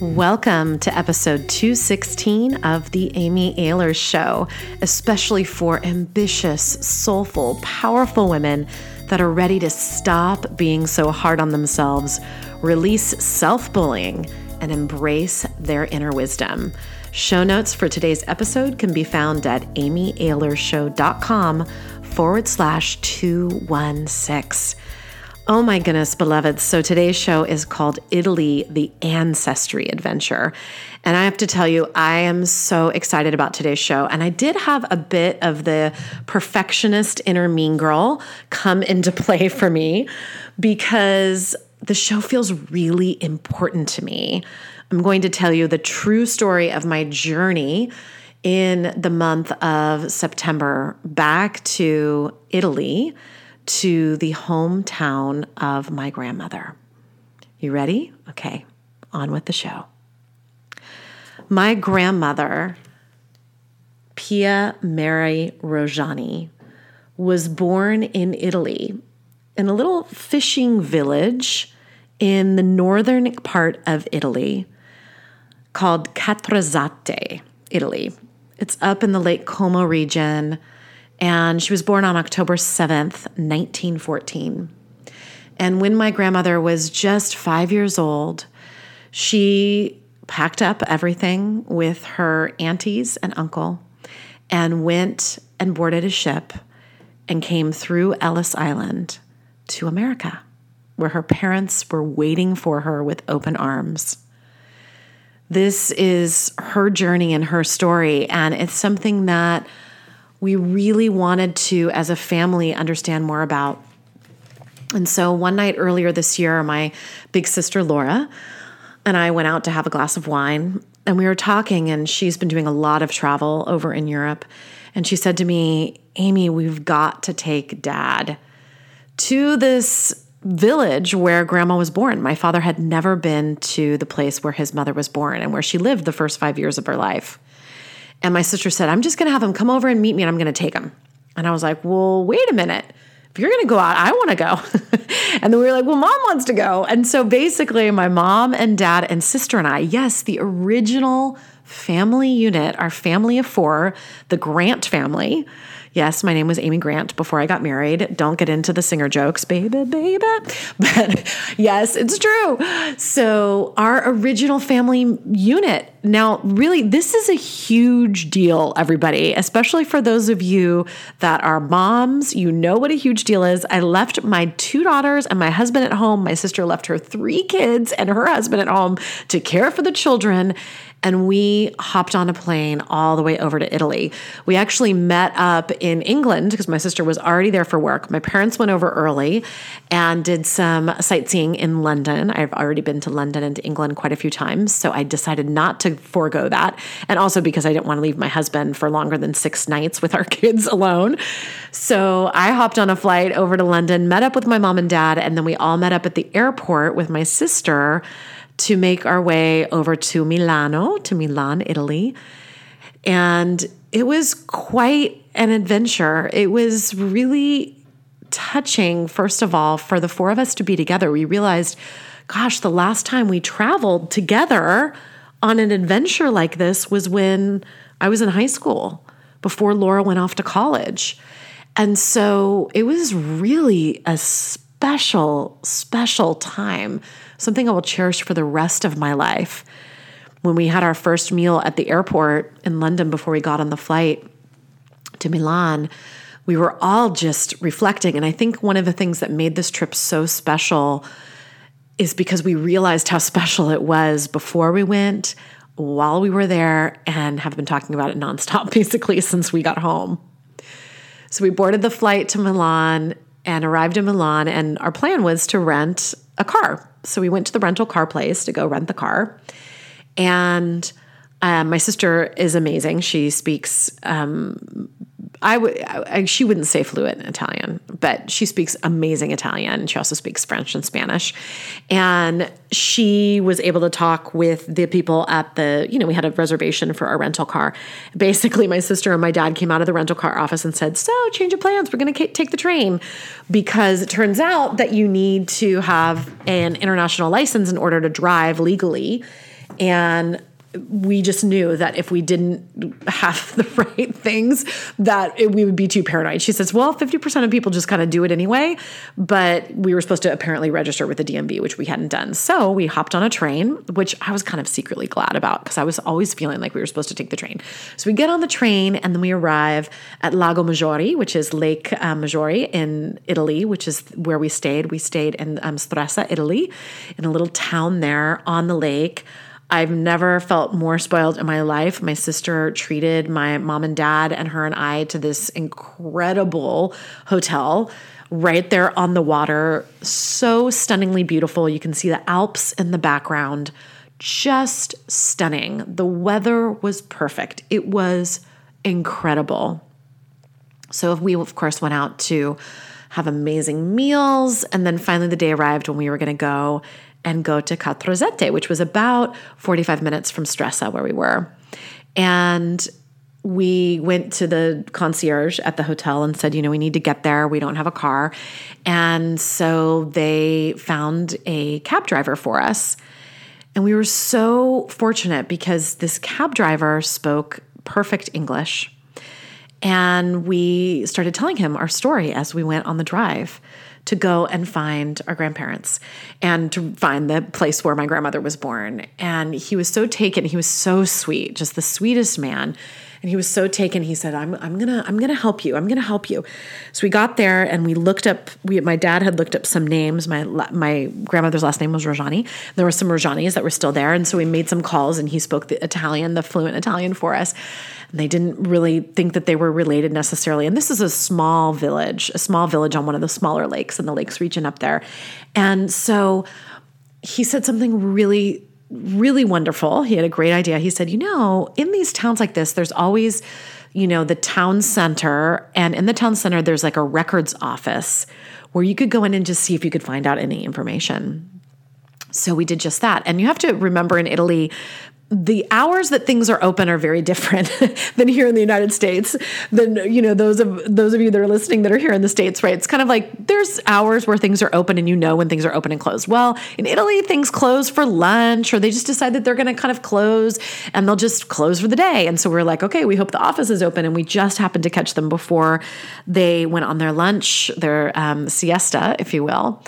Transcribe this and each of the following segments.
Welcome to episode 216 of The Amy Ahlers Show, especially for ambitious, soulful, powerful women that are ready to stop being so hard on themselves, release self bullying, and embrace their inner wisdom. Show notes for today's episode can be found at amyahlershow.com forward slash 216. Oh my goodness, beloved. So today's show is called Italy, the Ancestry Adventure. And I have to tell you, I am so excited about today's show. And I did have a bit of the perfectionist inner mean girl come into play for me because the show feels really important to me. I'm going to tell you the true story of my journey in the month of September back to Italy to the hometown of my grandmother. You ready? Okay, on with the show. My grandmother, Pia Mary Rojani, was born in Italy in a little fishing village in the northern part of Italy called Cadrezzate, Italy. It's up in the Lake Como region and she was born on October 7th, 1914. And when my grandmother was just five years old, she packed up everything with her aunties and uncle and went and boarded a ship and came through Ellis Island to America, where her parents were waiting for her with open arms. This is her journey and her story, and it's something that we really wanted to, as a family, understand more about. And so one night earlier this year, my big sister Laura and I went out to have a glass of wine and we were talking, and she's been doing a lot of travel over in Europe. And she said to me, Amy, we've got to take dad to this village where grandma was born. My father had never been to the place where his mother was born and where she lived the first five years of her life. And my sister said, I'm just going to have him come over and meet me and I'm going to take him. And I was like, well, wait a minute. If you're going to go out, I want to go. and then we were like, well, mom wants to go. And so basically, my mom and dad and sister and I, yes, the original family unit, our family of four, the Grant family, Yes, my name was Amy Grant before I got married. Don't get into the singer jokes, baby, baby. But yes, it's true. So, our original family unit. Now, really, this is a huge deal, everybody, especially for those of you that are moms. You know what a huge deal is. I left my two daughters and my husband at home. My sister left her three kids and her husband at home to care for the children and we hopped on a plane all the way over to Italy. We actually met up in England because my sister was already there for work. My parents went over early and did some sightseeing in London. I've already been to London and to England quite a few times, so I decided not to forego that. And also because I didn't want to leave my husband for longer than six nights with our kids alone. So I hopped on a flight over to London, met up with my mom and dad, and then we all met up at the airport with my sister to make our way over to Milano, to Milan, Italy. And it was quite an adventure. It was really touching, first of all, for the four of us to be together. We realized, gosh, the last time we traveled together on an adventure like this was when I was in high school, before Laura went off to college. And so it was really a special, special time something I will cherish for the rest of my life. When we had our first meal at the airport in London before we got on the flight to Milan, we were all just reflecting. And I think one of the things that made this trip so special is because we realized how special it was before we went, while we were there, and have been talking about it nonstop basically since we got home. So we boarded the flight to Milan and arrived in Milan, and our plan was to rent a car so we went to the rental car place to go rent the car. And um, my sister is amazing. She speaks um, I would she wouldn't say fluent in Italian, but she speaks amazing Italian. She also speaks French and Spanish, and she was able to talk with the people at the. You know, we had a reservation for our rental car. Basically, my sister and my dad came out of the rental car office and said, "So, change of plans. We're going to take the train," because it turns out that you need to have an international license in order to drive legally And we just knew that if we didn't have the right things that it, we would be too paranoid. She says well 50% of people just kind of do it anyway but we were supposed to apparently register with the dmv which we hadn't done. So we hopped on a train which i was kind of secretly glad about because i was always feeling like we were supposed to take the train. So we get on the train and then we arrive at lago maggiore which is lake uh, maggiore in italy which is where we stayed. We stayed in um, stresa italy in a little town there on the lake I've never felt more spoiled in my life. My sister treated my mom and dad and her and I to this incredible hotel right there on the water. So stunningly beautiful. You can see the Alps in the background. Just stunning. The weather was perfect. It was incredible. So we, of course, went out to have amazing meals. And then finally, the day arrived when we were going to go and go to Cadrezzate, which was about 45 minutes from Stresa, where we were. And we went to the concierge at the hotel and said, you know, we need to get there. We don't have a car. And so they found a cab driver for us. And we were so fortunate because this cab driver spoke perfect English. And we started telling him our story as we went on the drive to go and find our grandparents and to find the place where my grandmother was born. And he was so taken. He was so sweet, just the sweetest man. And he was so taken. He said, "I'm I'm gonna I'm gonna help you. I'm gonna help you." So we got there and we looked up. We my dad had looked up some names. My my grandmother's last name was Rojani. There were some Rojanis that were still there, and so we made some calls. And he spoke the Italian, the fluent Italian for us. And they didn't really think that they were related necessarily. And this is a small village, a small village on one of the smaller lakes in the lakes region up there. And so he said something really really wonderful. He had a great idea. He said, You know, in these towns like this, there's always, you know, the town center. And in the town center, there's like a records office where you could go in and just see if you could find out any information. So we did just that. And you have to remember in Italy, the hours that things are open are very different than here in the United States. Than you know those of those of you that are listening that are here in the states, right? It's kind of like there's hours where things are open and you know when things are open and closed. Well, in Italy, things close for lunch, or they just decide that they're going to kind of close and they'll just close for the day. And so we're like, okay, we hope the office is open, and we just happened to catch them before they went on their lunch, their um, siesta, if you will.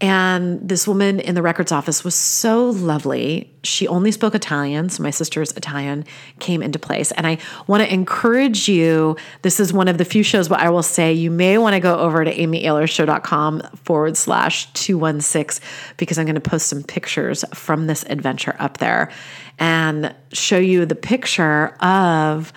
And this woman in the records office was so lovely. She only spoke Italian, so my sister's Italian came into place. And I want to encourage you this is one of the few shows where I will say you may want to go over to amyahlershow.com forward slash 216 because I'm going to post some pictures from this adventure up there and show you the picture of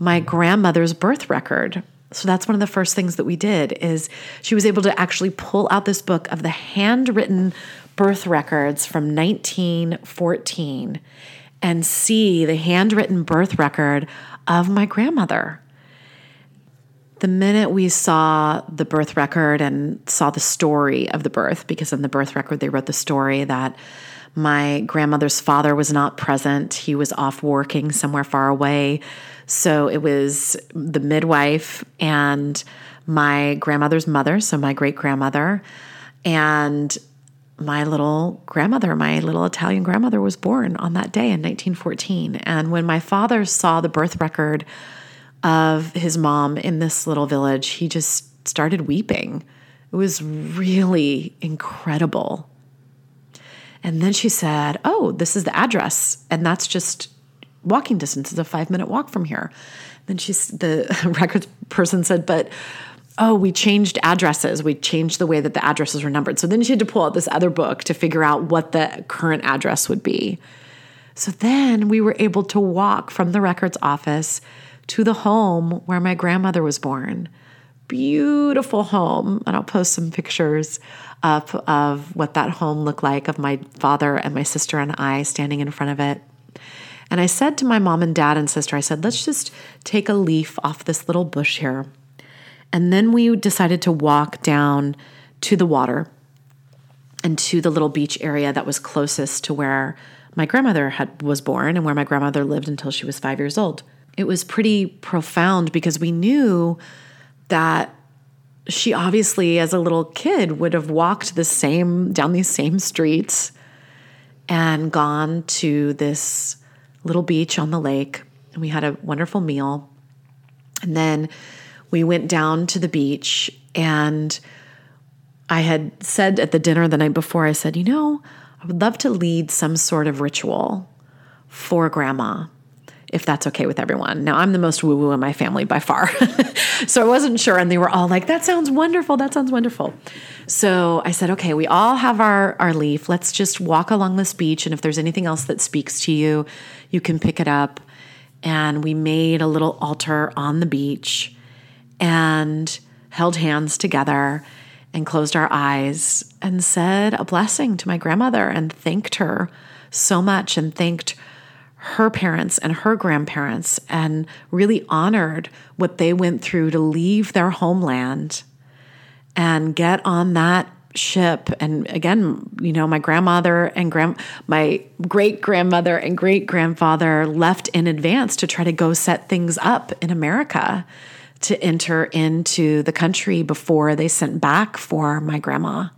my grandmother's birth record so that's one of the first things that we did is she was able to actually pull out this book of the handwritten birth records from 1914 and see the handwritten birth record of my grandmother. The minute we saw the birth record and saw the story of the birth, because in the birth record they wrote the story that my grandmother's father was not present, he was off working somewhere far away so it was the midwife and my grandmother's mother, so my great grandmother, and my little grandmother, my little Italian grandmother, was born on that day in 1914. And when my father saw the birth record of his mom in this little village, he just started weeping. It was really incredible. And then she said, Oh, this is the address. And that's just walking distance. It's a five minute walk from here. Then she's the records person said, but oh, we changed addresses. We changed the way that the addresses were numbered. So then she had to pull out this other book to figure out what the current address would be. So then we were able to walk from the records office to the home where my grandmother was born. Beautiful home. And I'll post some pictures up of what that home looked like of my father and my sister and I standing in front of it. And I said to my mom and dad and sister, I said, let's just take a leaf off this little bush here. And then we decided to walk down to the water and to the little beach area that was closest to where my grandmother had was born and where my grandmother lived until she was 5 years old. It was pretty profound because we knew that she obviously as a little kid would have walked the same down these same streets and gone to this little beach on the lake. And we had a wonderful meal. And then we went down to the beach and I had said at the dinner the night before, I said, you know, I would love to lead some sort of ritual for grandma, if that's okay with everyone. Now, I'm the most woo woo in my family by far. so I wasn't sure. And they were all like, that sounds wonderful. That sounds wonderful. So I said, okay, we all have our, our leaf. Let's just walk along this beach. And if there's anything else that speaks to you, you can pick it up. And we made a little altar on the beach and held hands together and closed our eyes and said a blessing to my grandmother and thanked her so much and thanked her parents and her grandparents and really honored what they went through to leave their homeland and get on that ship and again you know my grandmother and grand my great grandmother and great grandfather left in advance to try to go set things up in America to enter into the country before they sent back for my grandma.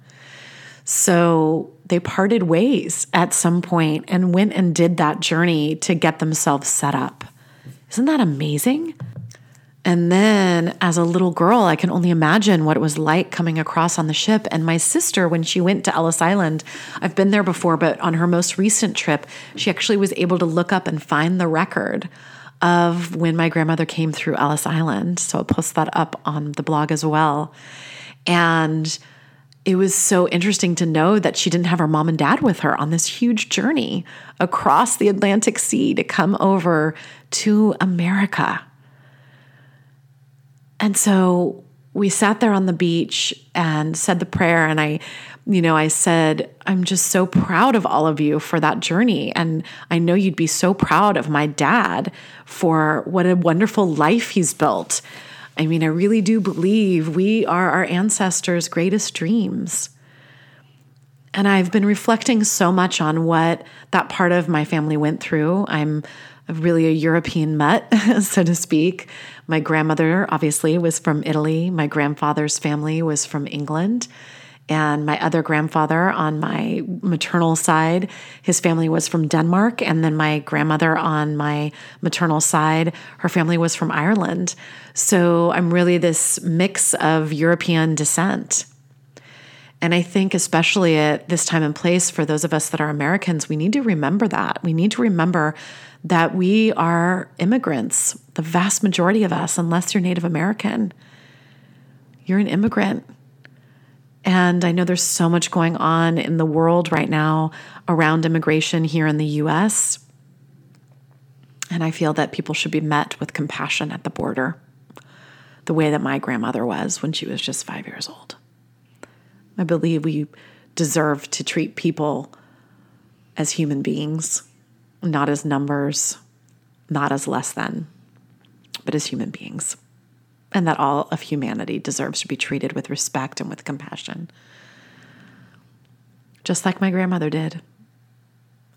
So they parted ways at some point and went and did that journey to get themselves set up. Isn't that amazing? And then as a little girl, I can only imagine what it was like coming across on the ship. And my sister, when she went to Ellis Island, I've been there before, but on her most recent trip, she actually was able to look up and find the record of when my grandmother came through Ellis Island. So I'll post that up on the blog as well. And it was so interesting to know that she didn't have her mom and dad with her on this huge journey across the Atlantic Sea to come over to America. And so we sat there on the beach and said the prayer, and I you know, I said, I'm just so proud of all of you for that journey. And I know you'd be so proud of my dad for what a wonderful life he's built. I mean, I really do believe we are our ancestors' greatest dreams. And I've been reflecting so much on what that part of my family went through. I'm really a European mutt, so to speak. My grandmother, obviously, was from Italy. My grandfather's family was from England. And my other grandfather on my maternal side, his family was from Denmark. And then my grandmother on my maternal side, her family was from Ireland. So I'm really this mix of European descent. And I think, especially at this time and place, for those of us that are Americans, we need to remember that. We need to remember that we are immigrants, the vast majority of us, unless you're Native American. You're an immigrant. And I know there's so much going on in the world right now around immigration here in the US. And I feel that people should be met with compassion at the border, the way that my grandmother was when she was just five years old. I believe we deserve to treat people as human beings, not as numbers, not as less than, but as human beings and that all of humanity deserves to be treated with respect and with compassion. Just like my grandmother did.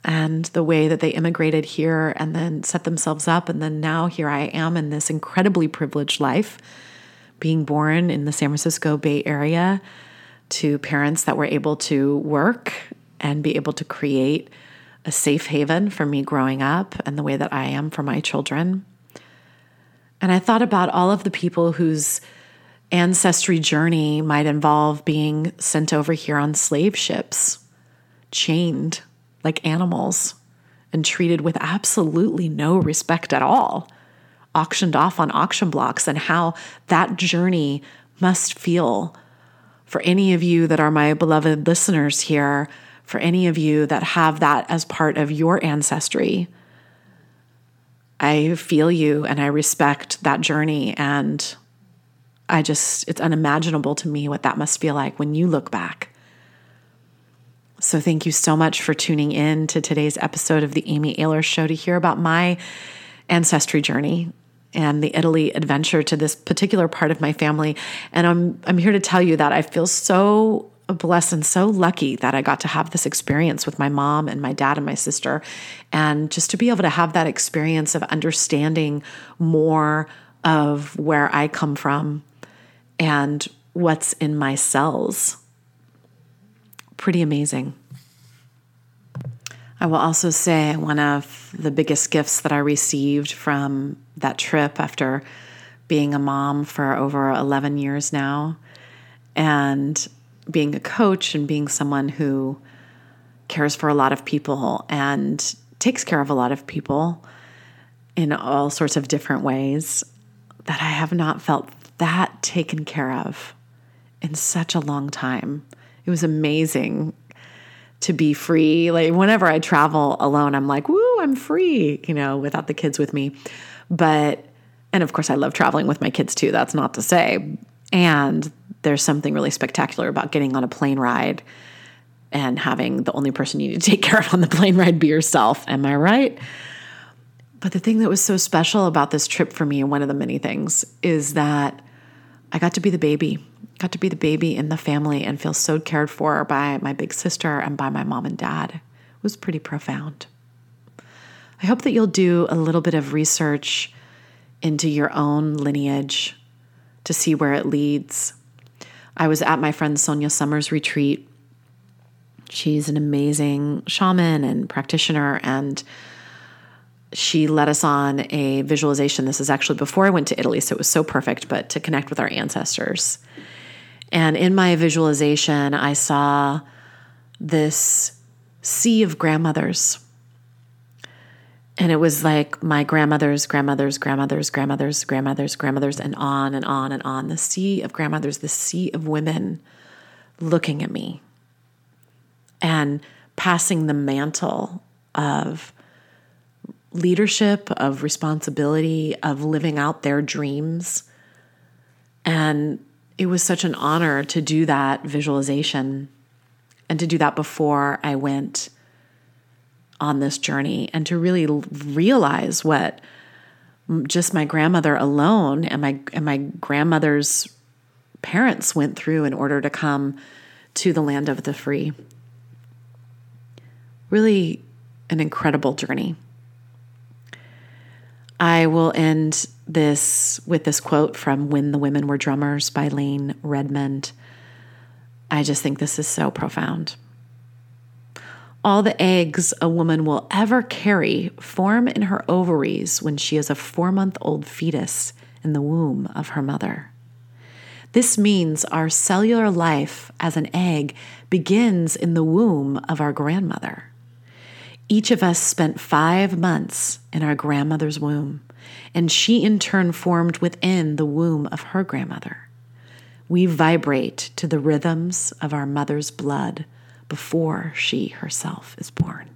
And the way that they immigrated here and then set themselves up. And then now here I am in this incredibly privileged life, being born in the San Francisco Bay Area to parents that were able to work and be able to create a safe haven for me growing up and the way that I am for my children. And I thought about all of the people whose ancestry journey might involve being sent over here on slave ships, chained like animals, and treated with absolutely no respect at all, auctioned off on auction blocks, and how that journey must feel for any of you that are my beloved listeners here, for any of you that have that as part of your ancestry. I feel you and I respect that journey. And I just, it's unimaginable to me what that must feel like when you look back. So, thank you so much for tuning in to today's episode of the Amy Ahlers Show to hear about my ancestry journey and the Italy adventure to this particular part of my family. And I'm, I'm here to tell you that I feel so blessed and so lucky that I got to have this experience with my mom and my dad and my sister. And just to be able to have that experience of understanding more of where I come from and what's in my cells. Pretty amazing. I will also say one of the biggest gifts that I received from that trip after being a mom for over 11 years now and being a coach and being someone who cares for a lot of people and takes care of a lot of people in all sorts of different ways that I have not felt that taken care of in such a long time. It was amazing to be free. Like whenever I travel alone, I'm like, woo, I'm free, you know, without the kids with me. But, and of course, I love traveling with my kids too. That's not to say. And there's something really spectacular about getting on a plane ride and having the only person you need to take care of on the plane ride be yourself. Am I right? But the thing that was so special about this trip for me, and one of the many things, is that I got to be the baby got to be the baby in the family and feel so cared for by my big sister and by my mom and dad. It was pretty profound. I hope that you'll do a little bit of research into your own lineage to see where it leads. I was at my friend Sonia Summers' retreat. She's an amazing shaman and practitioner, and she led us on a visualization. This is actually before I went to Italy, so it was so perfect, but to connect with our ancestors. And in my visualization, I saw this sea of grandmothers. And it was like my grandmothers, grandmothers, grandmothers, grandmothers, grandmothers, grandmothers, and on and on and on. The sea of grandmothers, the sea of women looking at me and passing the mantle of leadership, of responsibility, of living out their dreams. And it was such an honor to do that visualization and to do that before I went on this journey and to really realize what just my grandmother alone and my and my grandmother's parents went through in order to come to the land of the free. Really an incredible journey. I will end this with this quote from When the Women Were Drummers by Layne Redmond. I just think this is so profound. All the eggs a woman will ever carry form in her ovaries when she is a four month old fetus in the womb of her mother. This means our cellular life as an egg begins in the womb of our grandmother. Each of us spent five months in our grandmother's womb, and she in turn formed within the womb of her grandmother. We vibrate to the rhythms of our mother's blood before she herself is born.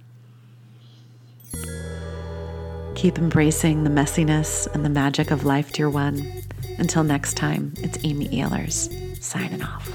Keep embracing the messiness and the magic of life, dear one. Until next time, it's Amy Ahlers signing off.